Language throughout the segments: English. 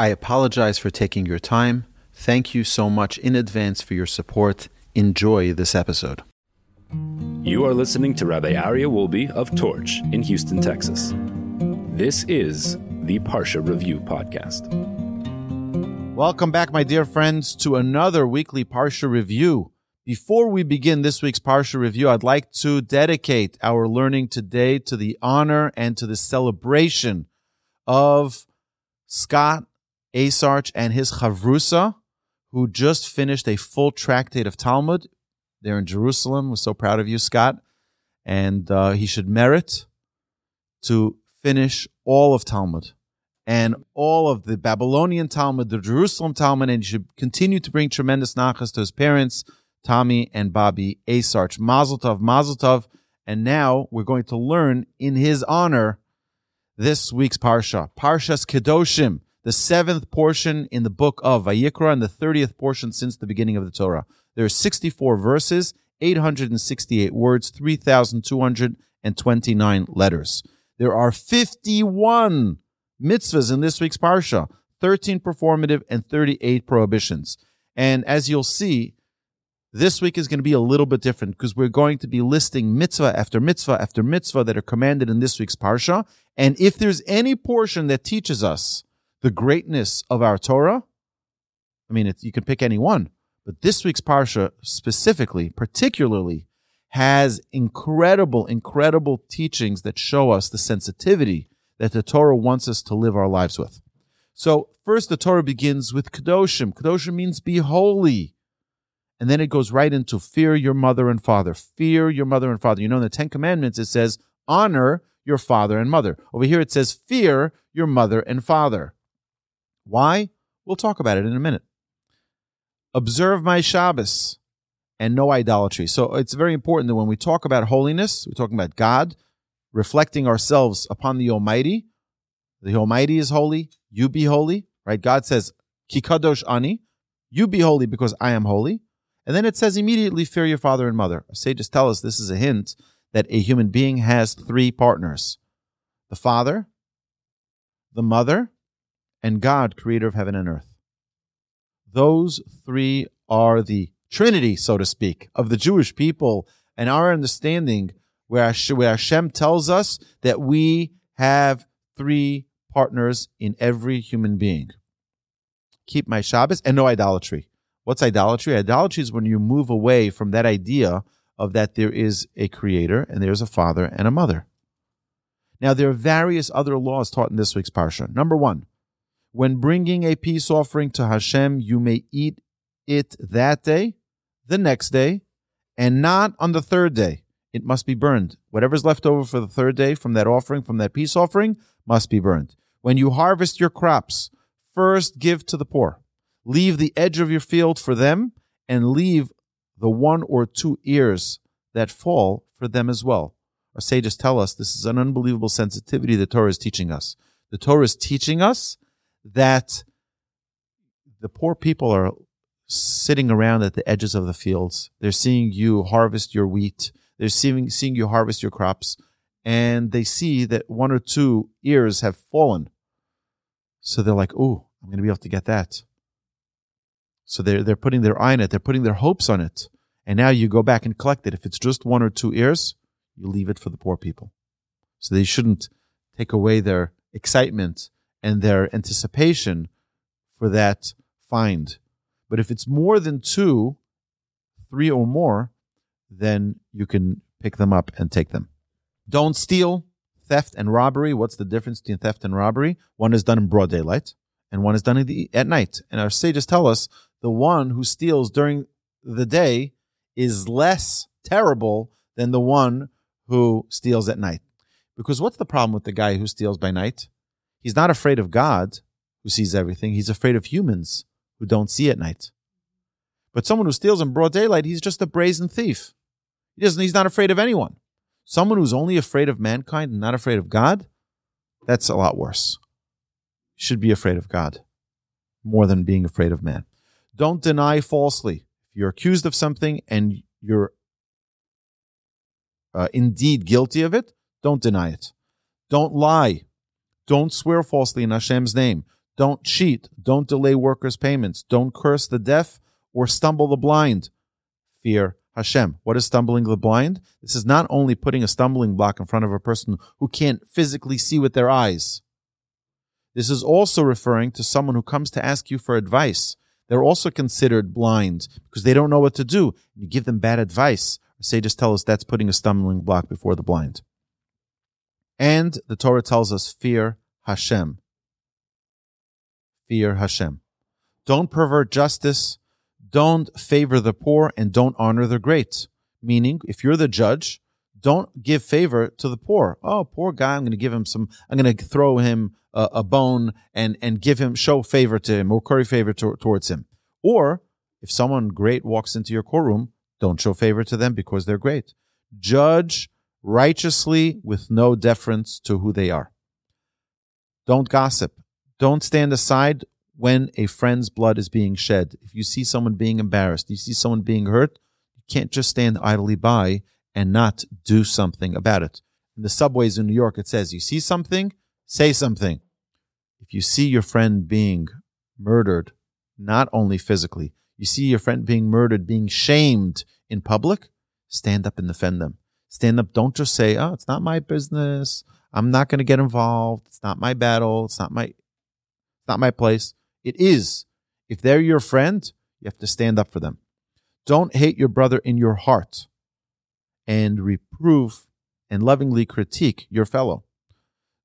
I apologize for taking your time. Thank you so much in advance for your support. Enjoy this episode. You are listening to Rabbi Aryeh Wolbe of Torch in Houston, Texas. This is the Parsha Review Podcast. Welcome back, my dear friends, to another weekly Parsha Review. Before we begin this week's Parsha Review, I'd like to dedicate our learning today to the honor and to the celebration of Scott Asarch and his Chavrusa, who just finished a full tractate of Talmud. They're in Jerusalem. We're so proud of you, Scott. And uh, he should merit to finish all of Talmud and all of the Babylonian Talmud, the Jerusalem Talmud, and he should continue to bring tremendous nachas to his parents, Tommy and Bobbi Asarch. Mazel tov, Mazel tov. And now we're going to learn in his honor this week's Parsha, Parshas Kedoshim the seventh portion in the book of Vayikra and the 30th portion since the beginning of the Torah. There are 64 verses, 868 words, 3,229 letters. There are 51 mitzvahs in this week's Parsha, 13 performative and 38 prohibitions. And as you'll see, this week is going to be a little bit different because we're going to be listing mitzvah after mitzvah after mitzvah that are commanded in this week's Parsha. And if there's any portion that teaches us the greatness of our Torah, I mean, you can pick any one, but this week's Parsha specifically, particularly, has incredible, incredible teachings that show us the sensitivity that the Torah wants us to live our lives with. So, first, the Torah begins with Kedoshim. Kedoshim means be holy. And then it goes right into fear your mother and father. Fear your mother and father. You know, in the Ten Commandments, it says, honor your father and mother. Over here, it says, fear your mother and father. Why? We'll talk about it in a minute. Observe my Shabbos and no idolatry. So it's very important that when we talk about holiness, we're talking about God, reflecting ourselves upon the Almighty. The Almighty is holy. You be holy, right? God says, Kikadosh ani, you be holy because I am holy. And then it says immediately, fear your father and mother. Sages tell us this is a hint that a human being has three partners the father, the mother, and God, creator of heaven and earth. Those three are the Trinity, so to speak, of the Jewish people and our understanding where Hashem tells us that we have three partners in every human being. Keep my Shabbos and no idolatry. What's idolatry? Idolatry is when you move away from that idea of that there is a creator and there's a father and a mother. Now, there are various other laws taught in this week's Parsha. Number one, when bringing a peace offering to Hashem, you may eat it that day, the next day, and not on the third day. It must be burned. Whatever's left over for the third day from that offering, from that peace offering, must be burned. When you harvest your crops, first give to the poor. Leave the edge of your field for them, and leave the one or two ears that fall for them as well. Our sages tell us this is an unbelievable sensitivity the Torah is teaching us. The Torah is teaching us that the poor people are sitting around at the edges of the fields. They're seeing you harvest your wheat. They're seeing, seeing you harvest your crops. And they see that one or two ears have fallen. So they're like, oh, I'm going to be able to get that. So they're, they're putting their eye on it. They're putting their hopes on it. And now you go back and collect it. If it's just one or two ears, you leave it for the poor people. So they shouldn't take away their excitement and their anticipation for that find. But if it's more than two, three or more, then you can pick them up and take them. Don't steal, theft, and robbery. What's the difference between theft and robbery? One is done in broad daylight, and one is done the, at night. And our sages tell us the one who steals during the day is less terrible than the one who steals at night. Because what's the problem with the guy who steals by night? He's not afraid of God, who sees everything. He's afraid of humans who don't see at night. But someone who steals in broad daylight, he's just a brazen thief. He doesn't, he's not afraid of anyone. Someone who's only afraid of mankind and not afraid of God, that's a lot worse. You should be afraid of God more than being afraid of man. Don't deny falsely. If you're accused of something and you're uh, indeed guilty of it, don't deny it. Don't lie. Don't swear falsely in Hashem's name. Don't cheat. Don't delay workers' payments. Don't curse the deaf or stumble the blind. Fear Hashem. What is stumbling the blind? This is not only putting a stumbling block in front of a person who can't physically see with their eyes. This is also referring to someone who comes to ask you for advice. They're also considered blind because they don't know what to do. You give them bad advice. Say, just tell us that's putting a stumbling block before the blind. And the Torah tells us, fear Hashem. Fear Hashem. Don't pervert justice don't favor the poor and don't honor the great. Meaning, if you're the judge, don't give favor to the poor. Oh, poor guy, I'm going to give him some, I'm going to throw him a, a, bone and, and give him, show favor to him or curry favor to, towards him. Or if someone great walks into your courtroom, don't show favor to them because they're great. Judge righteously with no deference to who they are. Don't gossip. Don't stand aside when a friend's blood is being shed. If you see someone being embarrassed, you see someone being hurt, you can't just stand idly by and not do something about it. In the subways in New York, it says, you see something, say something. If you see your friend being murdered, not only physically, you see your friend being murdered, being shamed in public, stand up and defend them. Stand up. Don't just say, oh, it's not my business. I'm not going to get involved. It's not my battle. It's not my, it's not my place. It is. If they're your friend, you have to stand up for them. Don't hate your brother in your heart and reprove and lovingly critique your fellow.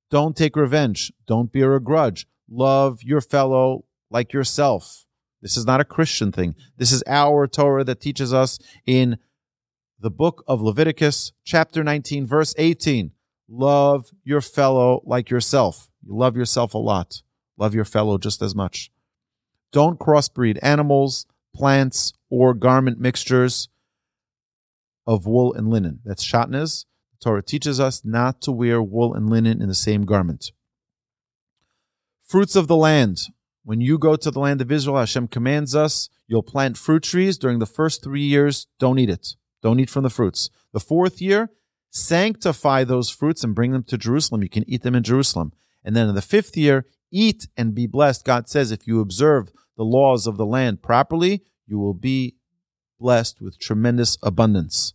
Don't take revenge. Don't bear a grudge. Love your fellow like yourself. This is not a Christian thing. This is our Torah that teaches us in the book of Leviticus, chapter 19, verse 18. Love your fellow like yourself. You love yourself a lot. Love your fellow just as much. Don't crossbreed animals, plants, or garment mixtures of wool and linen. That's shatnez. The Torah teaches us not to wear wool and linen in the same garment. Fruits of the land. When you go to the land of Israel, Hashem commands us, you'll plant fruit trees during the first three years. Don't eat it. Don't eat from the fruits. The fourth year, sanctify those fruits and bring them to Jerusalem. You can eat them in Jerusalem. And then in the fifth year, eat and be blessed. God says if you observe the laws of the land properly, you will be blessed with tremendous abundance.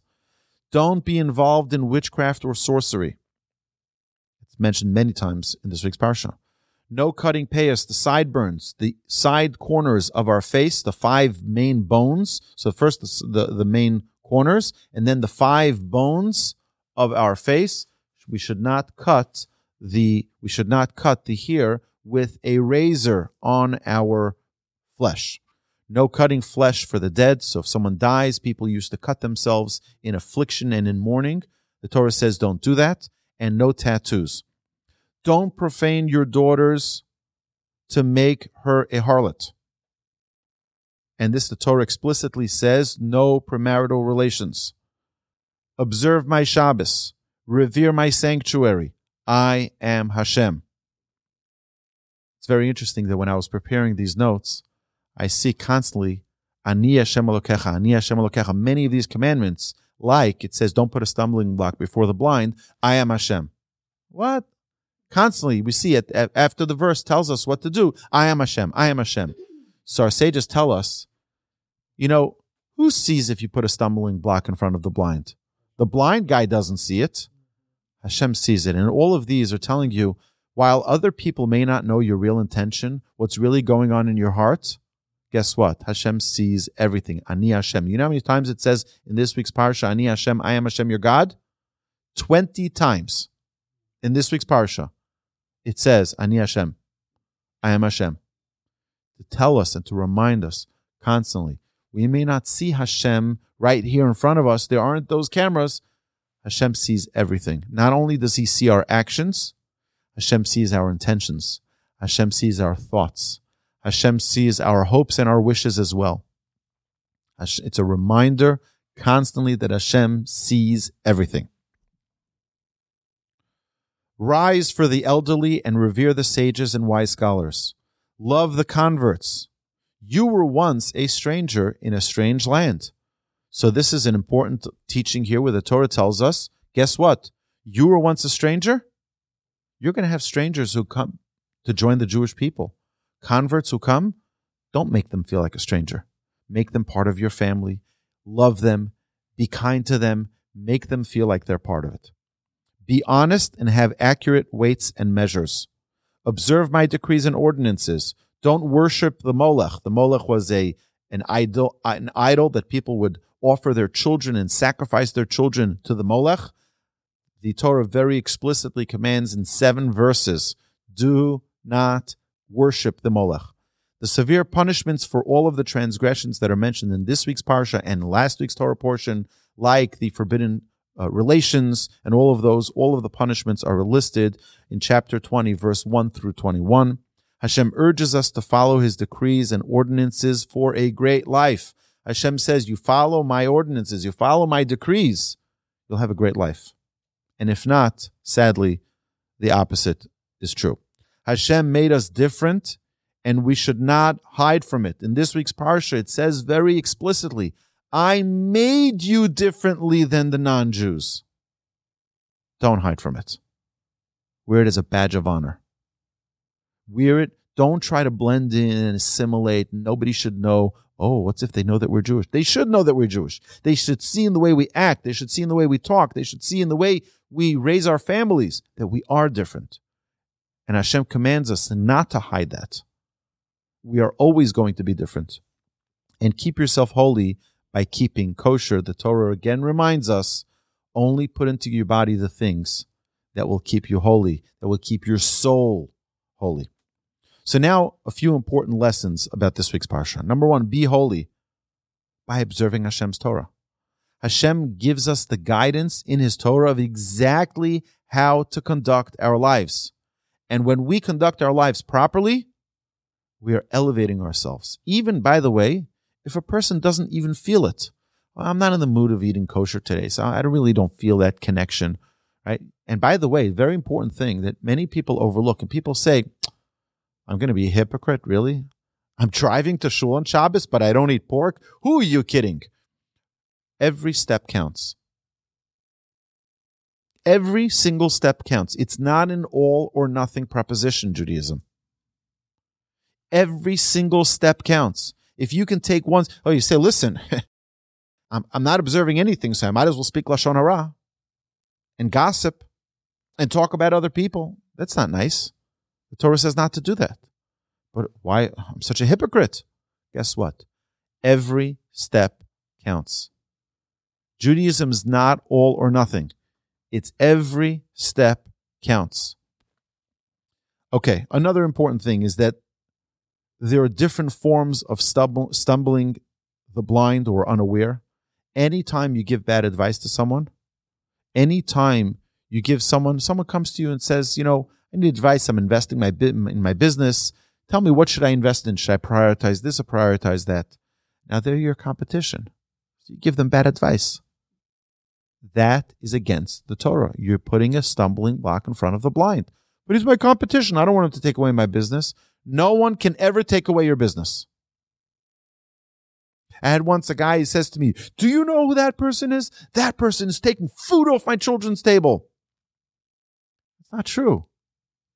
Don't be involved in witchcraft or sorcery. It's mentioned many times in this week's parsha. No cutting payas, the sideburns, the side corners of our face, the five main bones. So first the, the, the main corners, and then the five bones of our face. We should not cut the we should not cut the hair with a razor on our flesh. No cutting flesh for the dead. So if someone dies, people used to cut themselves in affliction and in mourning. The Torah says don't do that. And no tattoos. Don't profane your daughters to make her a harlot. And this the Torah explicitly says no premarital relations. Observe my Shabbos. Revere my sanctuary. I am Hashem. It's very interesting that when I was preparing these notes, I see constantly Ani Hashem Elokecha, Ani Hashem Elokecha. Many of these commandments, like it says, don't put a stumbling block before the blind. I am Hashem. What? Constantly, we see it after the verse tells us what to do. I am Hashem. I am Hashem. So our sages tell us, you know, who sees if you put a stumbling block in front of the blind? The blind guy doesn't see it. Hashem sees it. And all of these are telling you while other people may not know your real intention, what's really going on in your heart, guess what? Hashem sees everything. Ani Hashem. You know how many times it says in this week's parsha, Ani Hashem, I am Hashem, your God? 20 times in this week's parsha. It says, Ani Hashem, I am Hashem. To tell us and to remind us constantly. We may not see Hashem right here in front of us. There aren't those cameras. Hashem sees everything. Not only does he see our actions, Hashem sees our intentions. Hashem sees our thoughts. Hashem sees our hopes and our wishes as well. It's a reminder constantly that Hashem sees everything. Rise for the elderly and revere the sages and wise scholars. Love the converts. You were once a stranger in a strange land. So, this is an important teaching here where the Torah tells us guess what? You were once a stranger. You're going to have strangers who come to join the Jewish people. Converts who come, don't make them feel like a stranger. Make them part of your family. Love them. Be kind to them. Make them feel like they're part of it. Be honest and have accurate weights and measures. Observe my decrees and ordinances. Don't worship the Molech. The Molech was a an idol, an idol that people would offer their children and sacrifice their children to the Molech. The Torah very explicitly commands in seven verses: Do not worship the Molech. The severe punishments for all of the transgressions that are mentioned in this week's parsha and last week's Torah portion, like the forbidden uh, relations and all of those, all of the punishments are listed in chapter 20, verse 1 through 21. Hashem urges us to follow his decrees and ordinances for a great life. Hashem says, You follow my ordinances, you follow my decrees, you'll have a great life. And if not, sadly, the opposite is true. Hashem made us different and we should not hide from it. In this week's Parsha, it says very explicitly, I made you differently than the non Jews. Don't hide from it. Wear it as a badge of honor. Wear it. Don't try to blend in and assimilate. Nobody should know. Oh, what's if they know that we're Jewish? They should know that we're Jewish. They should see in the way we act. They should see in the way we talk. They should see in the way we raise our families that we are different. And Hashem commands us not to hide that. We are always going to be different. And keep yourself holy by keeping kosher. The Torah again reminds us only put into your body the things that will keep you holy, that will keep your soul holy. So now a few important lessons about this week's parsha. Number one, be holy by observing Hashem's Torah. Hashem gives us the guidance in His Torah of exactly how to conduct our lives. And when we conduct our lives properly, we are elevating ourselves. Even, by the way, if a person doesn't even feel it. Well, I'm not in the mood of eating kosher today, so I really don't feel that connection, right? And by the way, very important thing that many people overlook, and people say, I'm going to be a hypocrite, really? I'm driving to shul on Shabbos, but I don't eat pork? Who are you kidding? Every step counts. Every single step counts. It's not an all or nothing proposition, Judaism. Every single step counts. If you can take one, oh, you say, listen, I'm, I'm not observing anything, so I might as well speak Lashon Hara and gossip and talk about other people. That's not nice. The Torah says not to do that. But why? I'm such a hypocrite. Guess what? Every step counts. Judaism is not all or nothing. It's every step counts. Okay, another important thing is that there are different forms of stumbling the blind or unaware. Anytime you give bad advice to someone, anytime you give someone, someone comes to you and says, you know, I need advice. I'm investing my in my business. Tell me what should I invest in? Should I prioritize this or prioritize that? Now they're your competition. So you give them bad advice. That is against the Torah. You're putting a stumbling block in front of the blind. But he's my competition. I don't want him to take away my business. No one can ever take away your business. I had once a guy, he says to me, Do you know who that person is? That person is taking food off my children's table. It's not true.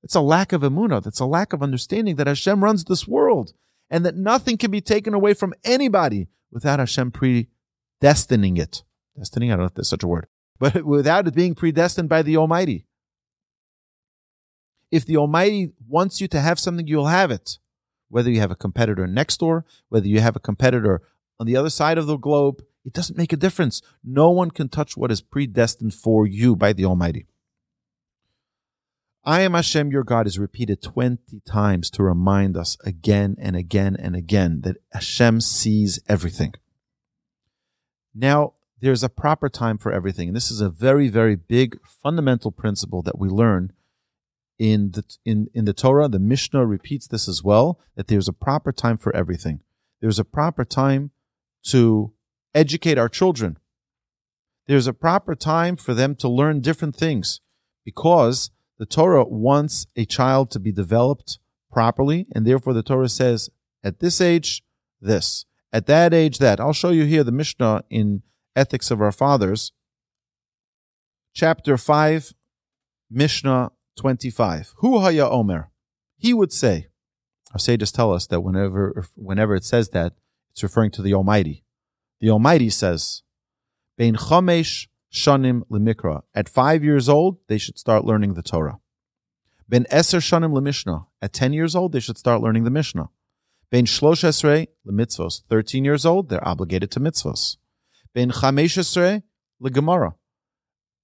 It's a lack of emunah. That's a lack of understanding that Hashem runs this world and that nothing can be taken away from anybody without Hashem predestining it destiny. I don't know if there's such a word, but without it being predestined by the Almighty. If the Almighty wants you to have something, you'll have it whether you have a competitor next door, whether you have a competitor on the other side of the globe, it doesn't make a difference. No one can touch what is predestined for you by the Almighty. I am Hashem, your God, is repeated 20 times to remind us again and again and again that Hashem sees everything. Now, there's a proper time for everything. And this is a very, very big fundamental principle that we learn in the, in, in the Torah. The Mishnah repeats this as well that there's a proper time for everything. There's a proper time to educate our children. There's a proper time for them to learn different things because the Torah wants a child to be developed properly, and therefore the Torah says, at this age, this. At that age, that. I'll show you here the Mishnah in Ethics of Our Fathers, chapter 5, Mishnah 25. Hu haya omer. He would say, our sages tell us that whenever, whenever it says that, it's referring to the Almighty. The Almighty says, Bein chomesh shanim lemikra. At five years old, they should start learning the Torah. Ben eser shanim lemishnah. At ten years old, they should start learning the Mishnah. Ben shlosh esrei lemitzvos. Thirteen years old, they're obligated to mitzvos. Ben chamesh esrei legemara.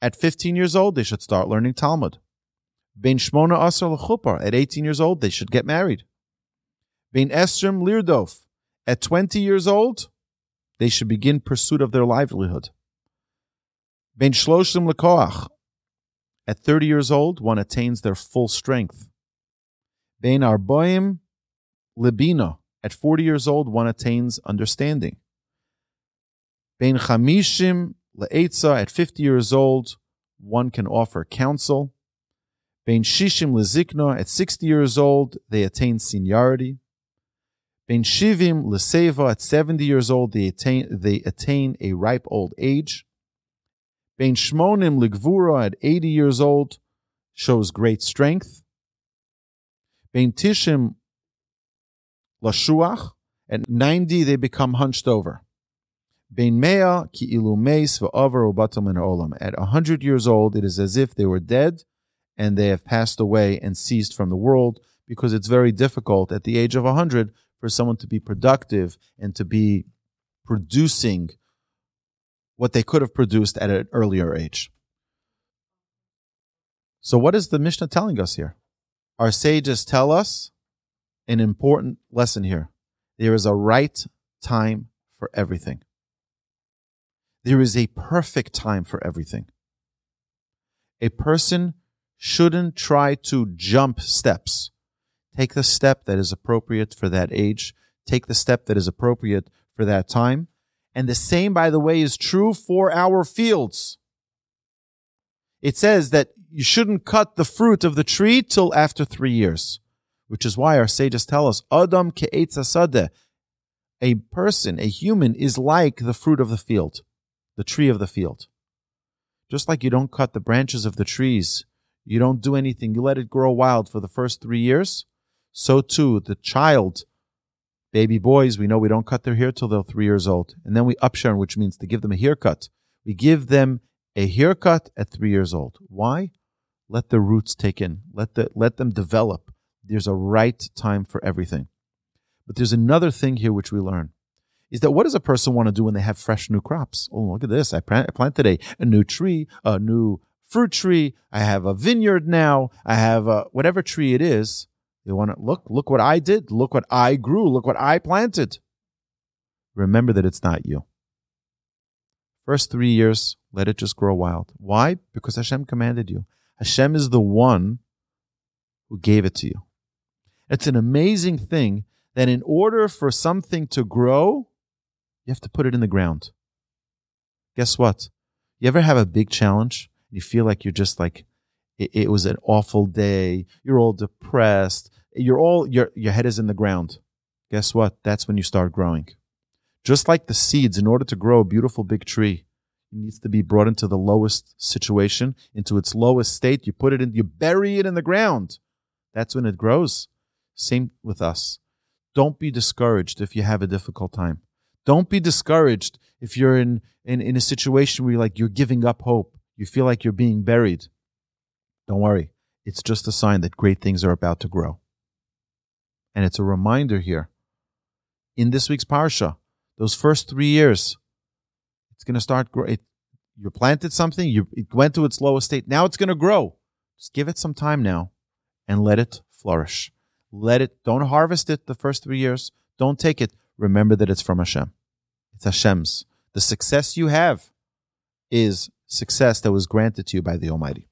At fifteen years old, they should start learning Talmud. Ben shmona asar lechupar. At eighteen years old, they should get married. Ben esrim lirdof. At twenty years old, they should begin pursuit of their livelihood. Ben shloshim lekoach. At 30 years old, one attains their full strength. Ben arboim libina. At 40 years old, one attains understanding. Ben chamishim le'etza. At 50 years old, one can offer counsel. Ben shishim lezikna. At 60 years old, they attain seniority. Ben shivim leseva. At 70 years old, they attain, they attain a ripe old age. Ben Shmonim Ligvura at 80 years old shows great strength. Ben Tishim Lashuach at 90 they become hunched over. Ben Mea ki ilumeis v'avar ubatam in olam. At 100 years old, it is as if they were dead and they have passed away and ceased from the world because it's very difficult at the age of 100 for someone to be productive and to be producing what they could have produced at an earlier age. So, what is the Mishnah telling us here? Our sages tell us an important lesson here. There is a right time for everything. There is a perfect time for everything. A person shouldn't try to jump steps. Take the step that is appropriate for that age. Take the step that is appropriate for that time. And the same, by the way, is true for our fields. It says that you shouldn't cut the fruit of the tree till after three years, which is why our sages tell us, Adam sadeh. A person, a human, is like the fruit of the field, the tree of the field. Just like you don't cut the branches of the trees, you don't do anything, you let it grow wild for the first three years, so too the child Baby boys, we know we don't cut their hair till they're three years old. And then we upsharn, which means to give them a haircut. We give them a haircut at three years old. Why? Let the roots take in. Let the let them develop. There's a right time for everything. But there's another thing here which we learn. Is that what does a person want to do when they have fresh new crops? Oh, look at this. I planted a, a new tree, a new fruit tree. I have a vineyard now. I have a, whatever tree it is. They want to look, look what I did. Look what I grew. Look what I planted. Remember that it's not you. First three years, let it just grow wild. Why? Because Hashem commanded you. Hashem is the one who gave it to you. It's an amazing thing that in order for something to grow, you have to put it in the ground. Guess what? You ever have a big challenge? You feel like you're just like it, it was an awful day. You're all depressed. You're all your your head is in the ground. Guess what? That's when you start growing. Just like the seeds, in order to grow a beautiful big tree, it needs to be brought into the lowest situation, into its lowest state. You put it in, you bury it in the ground. That's when it grows. Same with us. Don't be discouraged if you have a difficult time. Don't be discouraged if you're in, in, in a situation where you're like you're giving up hope. You feel like you're being buried. Don't worry. It's just a sign that great things are about to grow. And it's a reminder here. In this week's Parsha, those first three years, it's going to start grow. It, you planted something, you, it went to its lowest state. Now it's going to grow. Just give it some time now and let it flourish. Let it, don't harvest it the first three years. Don't take it. Remember that it's from Hashem. It's Hashem's. The success you have is success that was granted to you by the Almighty.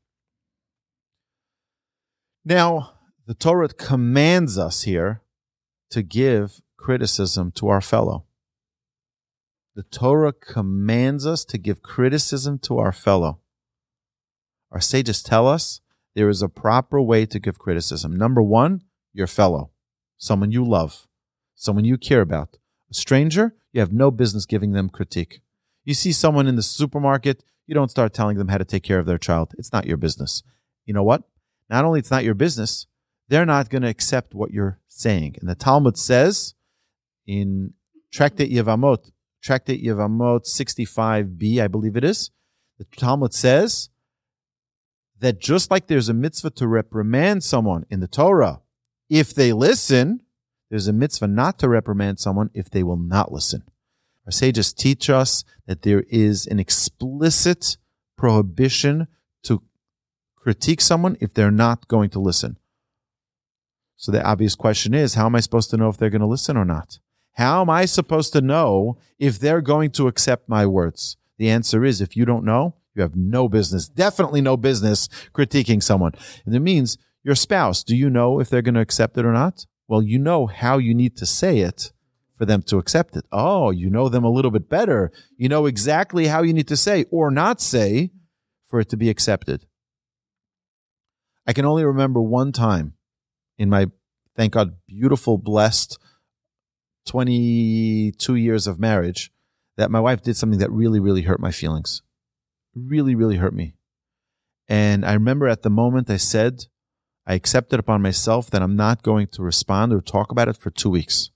Now, the Torah commands us here to give criticism to our fellow. The Torah commands us to give criticism to our fellow. Our sages tell us there is a proper way to give criticism. Number one, your fellow, someone you love, someone you care about. A stranger, you have no business giving them critique. You see someone in the supermarket, you don't start telling them how to take care of their child. It's not your business. You know what? Not only it's not your business, they're not going to accept what you're saying. And the Talmud says in Tractate Yevamot, Tractate Yevamot 65b, I believe it is, the Talmud says that just like there's a mitzvah to reprimand someone in the Torah, if they listen, there's a mitzvah not to reprimand someone if they will not listen. Our sages teach us that there is an explicit prohibition critique someone if they're not going to listen. So the obvious question is, how am I supposed to know if they're going to listen or not? How am I supposed to know if they're going to accept my words? The answer is if you don't know, you have no business, definitely no business critiquing someone. And it means your spouse, do you know if they're going to accept it or not? Well, you know how you need to say it for them to accept it. Oh, you know them a little bit better. You know exactly how you need to say or not say for it to be accepted. I can only remember one time in my, thank God, beautiful, blessed 22 years of marriage that my wife did something that really, really hurt my feelings. Really, really hurt me. And I remember at the moment I said, I accepted upon myself that I'm not going to respond or talk about it for two weeks.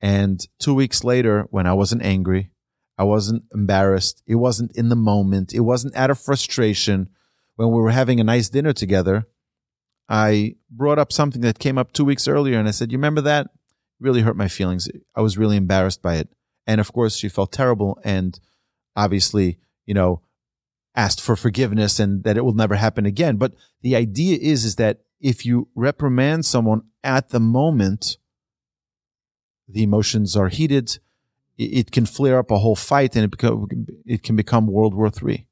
And two weeks later, when I wasn't angry, I wasn't embarrassed, it wasn't in the moment, it wasn't out of frustration, when we were having a nice dinner together, I brought up something that came up two weeks earlier and I said, You remember that? Really hurt my feelings. I was really embarrassed by it. And of course, she felt terrible and obviously, you know, asked for forgiveness and that it will never happen again. But the idea is, is that if you reprimand someone at the moment, the emotions are heated, it can flare up a whole fight and it, it can become World War III.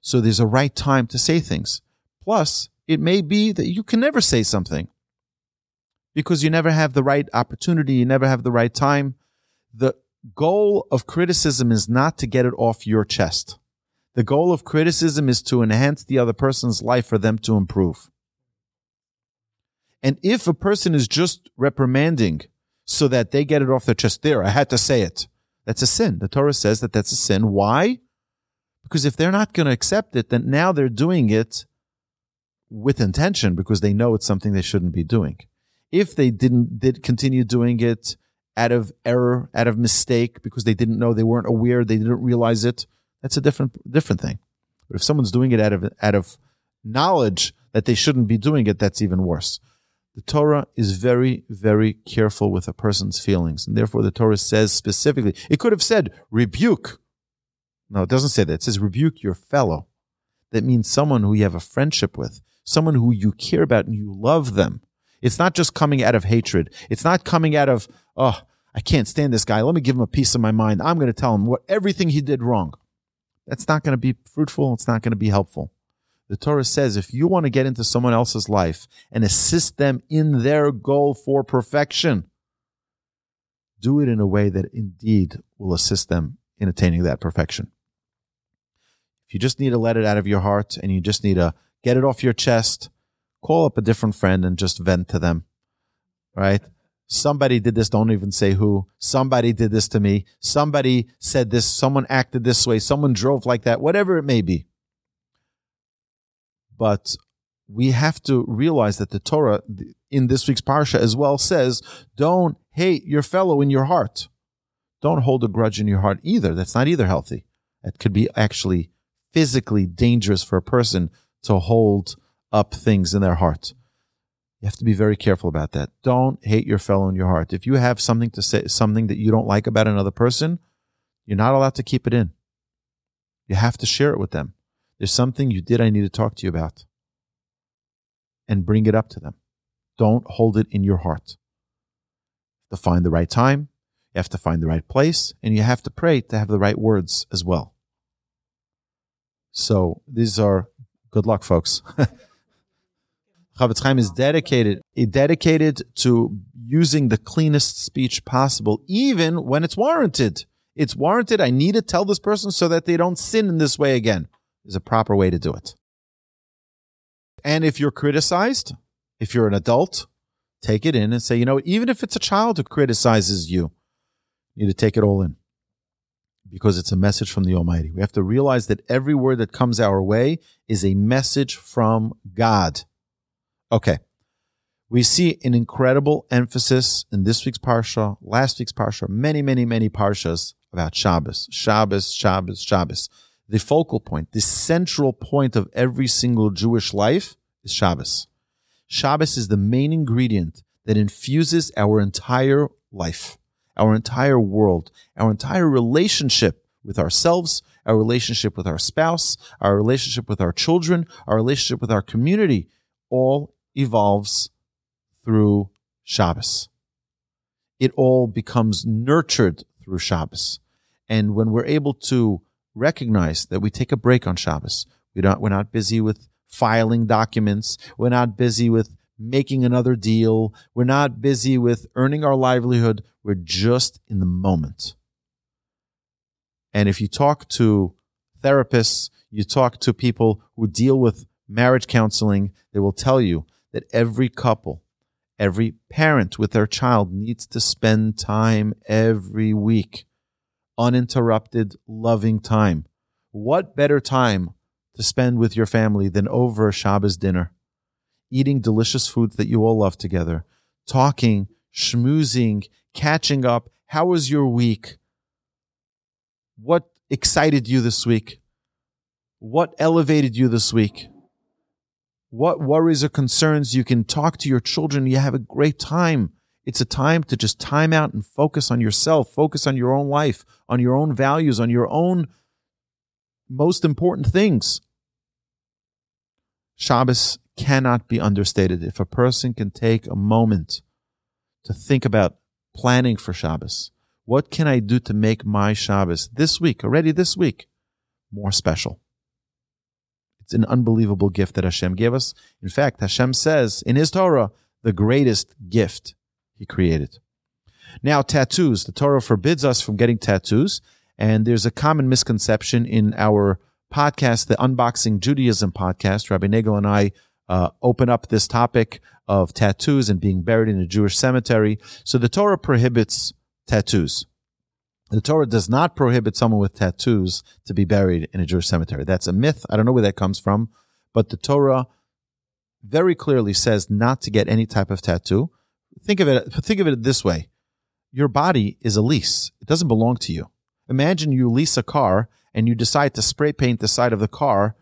So there's a right time to say things. Plus, it may be that you can never say something because you never have the right opportunity, you never have the right time. The goal of criticism is not to get it off your chest. The goal of criticism is to enhance the other person's life for them to improve. And if a person is just reprimanding so that they get it off their chest. There, I had to say it. That's a sin. The Torah says that that's a sin. Why? Because if they're not going to accept it, then now they're doing it with intention because they know it's something they shouldn't be doing. If they didn't did continue doing it out of error, out of mistake, because they didn't know, they weren't aware, they didn't realize it, that's a different different thing. But if someone's doing it out of out of knowledge that they shouldn't be doing it, that's even worse. The Torah is very, very careful with a person's feelings. And therefore, the Torah says specifically, it could have said rebuke. No, it doesn't say that. It says rebuke your fellow. That means someone who you have a friendship with, someone who you care about and you love them. It's not just coming out of hatred. It's not coming out of, oh, I can't stand this guy. Let me give him a piece of my mind. I'm going to tell him what everything he did wrong. That's not going to be fruitful. It's not going to be helpful. The Torah says if you want to get into someone else's life and assist them in their goal for perfection, do it in a way that indeed will assist them in attaining that perfection. If you just need to let it out of your heart and you just need to get it off your chest, call up a different friend and just vent to them. Right? Somebody did this. Don't even say who. Somebody did this to me. Somebody said this. Someone acted this way. Someone drove like that. Whatever it may be. But we have to realize that the Torah in this week's parsha as well says, don't hate your fellow in your heart. Don't hold a grudge in your heart either. That's not either healthy. It could be actually physically dangerous for a person to hold up things in their heart. You have to be very careful about that. Don't hate your fellow in your heart. If you have something to say, something that you don't like about another person, you're not allowed to keep it in. You have to share it with them. There's something you did I need to talk to you about. And bring it up to them. Don't hold it in your heart. To find the right time, you have to find the right place, and you have to pray to have the right words as well. So these are good luck, folks. Chofetz Chaim is dedicated, eh, dedicated to using the cleanest speech possible, even when it's warranted. It's warranted. I need to tell this person so that they don't sin in this way again. There's a proper way to do it. And if you're criticized, if you're an adult, take it in and say, you know, even if it's a child who criticizes you, you need to take it all in because it's a message from the Almighty. We have to realize that every word that comes our way is a message from God. Okay. We see an incredible emphasis in this week's Parsha, last week's Parsha, many, many, many Parshas about Shabbos, Shabbos, Shabbos, Shabbos. The focal point, the central point of every single Jewish life is Shabbos. Shabbos is the main ingredient that infuses our entire life, our entire world, our entire relationship with ourselves, our relationship with our spouse, our relationship with our children, our relationship with our community, all evolves through Shabbos. It all becomes nurtured through Shabbos. And when we're able to recognize that we take a break on Shabbos, we don't, we're not busy with filing documents. We're not busy with making another deal. We're not busy with earning our livelihood. We're just in the moment. And if you talk to therapists, you talk to people who deal with marriage counseling, they will tell you that every couple, every parent with their child needs to spend time every week, uninterrupted, loving time. What better time to spend with your family than over a Shabbos dinner, eating delicious foods that you all love together, talking, schmoozing, catching up? How was your week? What excited you this week? What elevated you this week? what worries or concerns you can talk to your children. You have a great time. It's a time to just time out and focus on yourself, focus on your own life, on your own values, on your own most important things. Shabbos cannot be understated. If a person can take a moment to think about planning for Shabbos, what can I do to make my Shabbos this week, already this week, more special? It's an unbelievable gift that Hashem gave us. In fact, Hashem says in His Torah, the greatest gift He created. Now, tattoos. The Torah forbids us from getting tattoos. And there's a common misconception in our podcast, the Unboxing Judaism podcast. Rabbi Nagel and I uh, open up this topic of tattoos and being buried in a Jewish cemetery. So the Torah prohibits tattoos. The Torah does not prohibit someone with tattoos to be buried in a Jewish cemetery. That's a myth. I don't know where that comes from, but the Torah very clearly says not to get any type of tattoo. Think of it think of it this way. Your body is a lease. It doesn't belong to you. Imagine you lease a car and you decide to spray paint the side of the car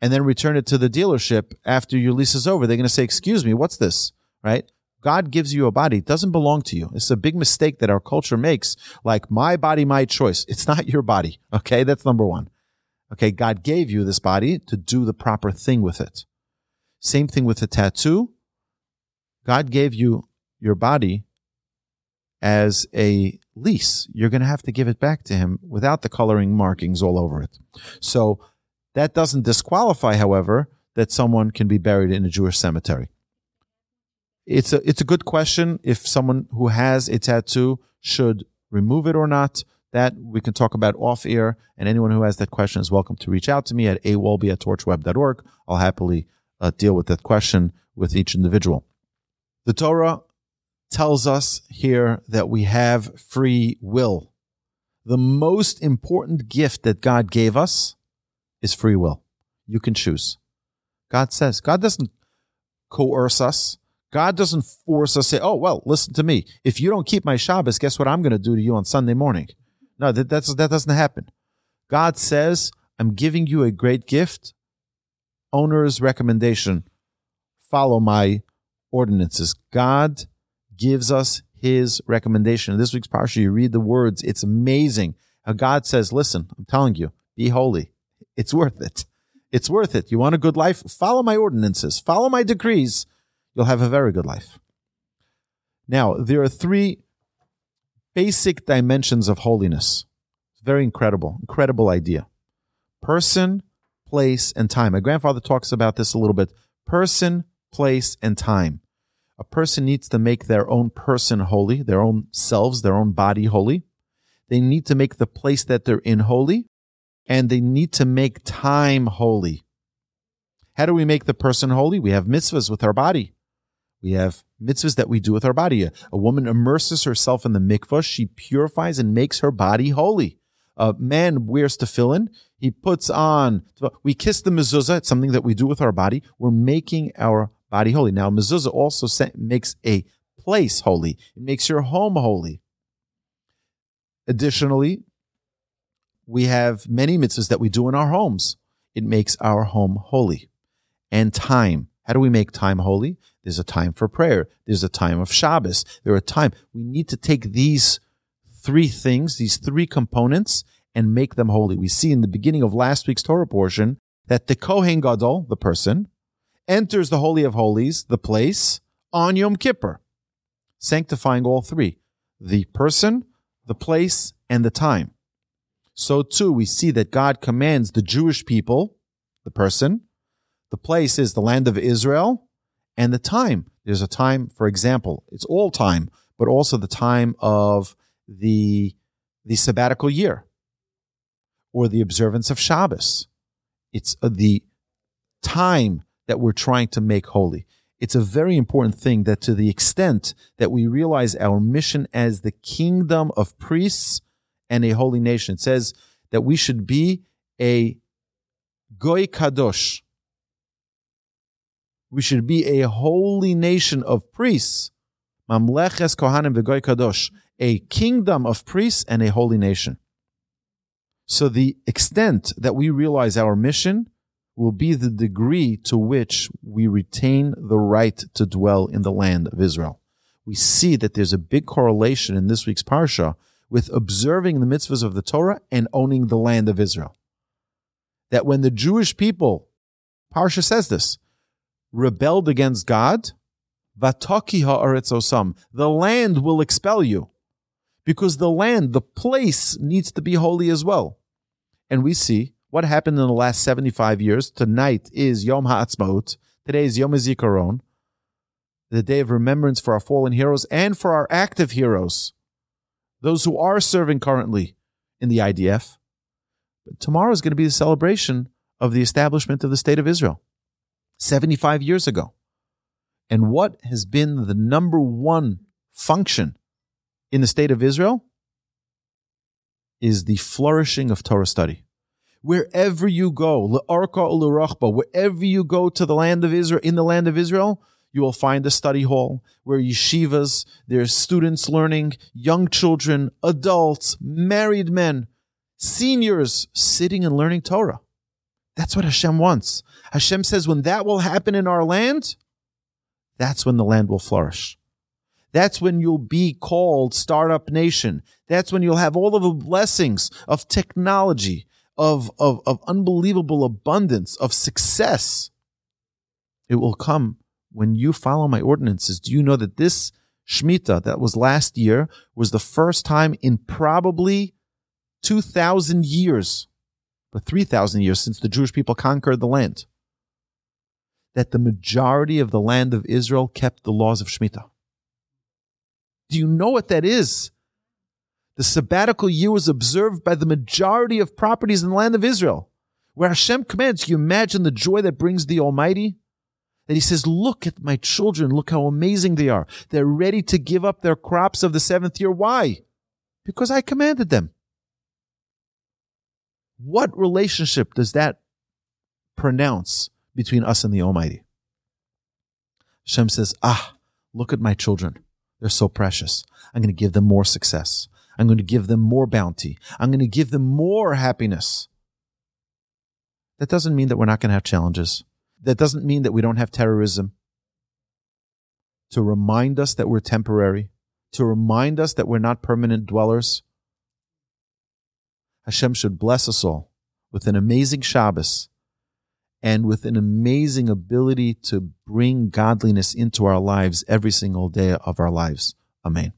and then return it to the dealership after your lease is over. They're going to say, "Excuse me, what's this?" Right? God gives you a body. It doesn't belong to you. It's a big mistake that our culture makes. Like my body, my choice. It's not your body. Okay. That's number one. Okay. God gave you this body to do the proper thing with it. Same thing with the tattoo. God gave you your body as a lease. You're going to have to give it back to him without the coloring markings all over it. So that doesn't disqualify, however, that someone can be buried in a Jewish cemetery it's a it's a good question if someone who has a tattoo should remove it or not. That we can talk about off air, and anyone who has that question is welcome to reach out to me at awolbe at torchweb.org. I'll happily uh, deal with that question with each individual. The Torah tells us here that we have free will. The most important gift that God gave us is free will. You can choose. God says, God doesn't coerce us. God doesn't force us say, "Oh, well, listen to me. If you don't keep my Shabbos, guess what I'm going to do to you on Sunday morning?" No, that that doesn't happen. God says, "I'm giving you a great gift. Owner's recommendation: follow my ordinances. God gives us his recommendation. In this week's parsha, you read the words. It's amazing how God says, listen, I'm telling you, be holy. It's worth it. It's worth it. You want a good life? Follow my ordinances. Follow my decrees. You'll have a very good life. Now, there are three basic dimensions of holiness. Very incredible, incredible idea. Person, place, and time. My grandfather talks about this a little bit. Person, place, and time. A person needs to make their own person holy, their own selves, their own body holy. They need to make the place that they're in holy, and they need to make time holy. How do we make the person holy? We have mitzvahs with our body. We have mitzvahs that we do with our body. A, a woman immerses herself in the mikvah. She purifies and makes her body holy. A man wears tefillin. He puts on, we kiss the mezuzah. It's something that we do with our body. We're making our body holy. Now, mezuzah also makes a place holy. It makes your home holy. Additionally, we have many mitzvahs that we do in our homes. It makes our home holy. And time. How do we make time holy? There's a time for prayer. There's a time of Shabbos. There are time. We need to take these three things, these three components, and make them holy. We see in the beginning of last week's Torah portion that the Kohen Gadol, the person, enters the Holy of Holies, the place, on Yom Kippur, sanctifying all three the person, the place, and the time. So too, we see that God commands the Jewish people, the person, the place is the land of Israel, and the time. There's a time, for example, it's all time, but also the time of the, the sabbatical year or the observance of Shabbos. It's uh, the time that we're trying to make holy. It's a very important thing that to the extent that we realize our mission as the kingdom of priests and a holy nation, it says that we should be a goy kadosh. We should be a holy nation of priests. Mamleches kohanim v'goy kadosh. A kingdom of priests and a holy nation. So the extent that we realize our mission will be the degree to which we retain the right to dwell in the land of Israel. We see that there's a big correlation in this week's parsha with observing the mitzvahs of the Torah and owning the land of Israel. That when the Jewish people, parsha says this, rebelled against God, ha'aretz osam, the land will expel you. Because the land, the place needs to be holy as well. And we see what happened in the last 75 years. Tonight is Yom HaAtzmaut. Today is Yom HaZikaron, the day of remembrance for our fallen heroes and for our active heroes, those who are serving currently in the IDF. But tomorrow is going to be the celebration of the establishment of the State of Israel, 75 years ago. And what has been the number one function in the State of Israel is the flourishing of Torah study wherever you go, wherever you go to the land of Israel, in the land of Israel, you will find a study hall where yeshivas, there's students learning, young children, adults, married men, seniors sitting and learning Torah. That's what Hashem wants. Hashem says when that will happen in our land, that's when the land will flourish. That's when you'll be called startup nation. That's when you'll have all of the blessings of technology, of, of, of unbelievable abundance, of success. It will come when you follow my ordinances. Do you know that this Shemitah that was last year was the first time in probably 2,000 years, or 3,000 years since the Jewish people conquered the land, that the majority of the land of Israel kept the laws of Shemitah? Do you know what that is? The sabbatical year was observed by the majority of properties in the land of Israel. Where Hashem commands, you imagine the joy that brings the Almighty? That He says, Look at my children, look how amazing they are. They're ready to give up their crops of the seventh year. Why? Because I commanded them. What relationship does that pronounce between us and the Almighty? Hashem says, Ah, look at my children. They're so precious. I'm going to give them more success. I'm going to give them more bounty. I'm going to give them more happiness. That doesn't mean that we're not going to have challenges. That doesn't mean that we don't have terrorism. to remind us that we're temporary, to remind us that we're not permanent dwellers. Hashem should bless us all with an amazing Shabbos and with an amazing ability to bring godliness into our lives every single day of our lives. Amen.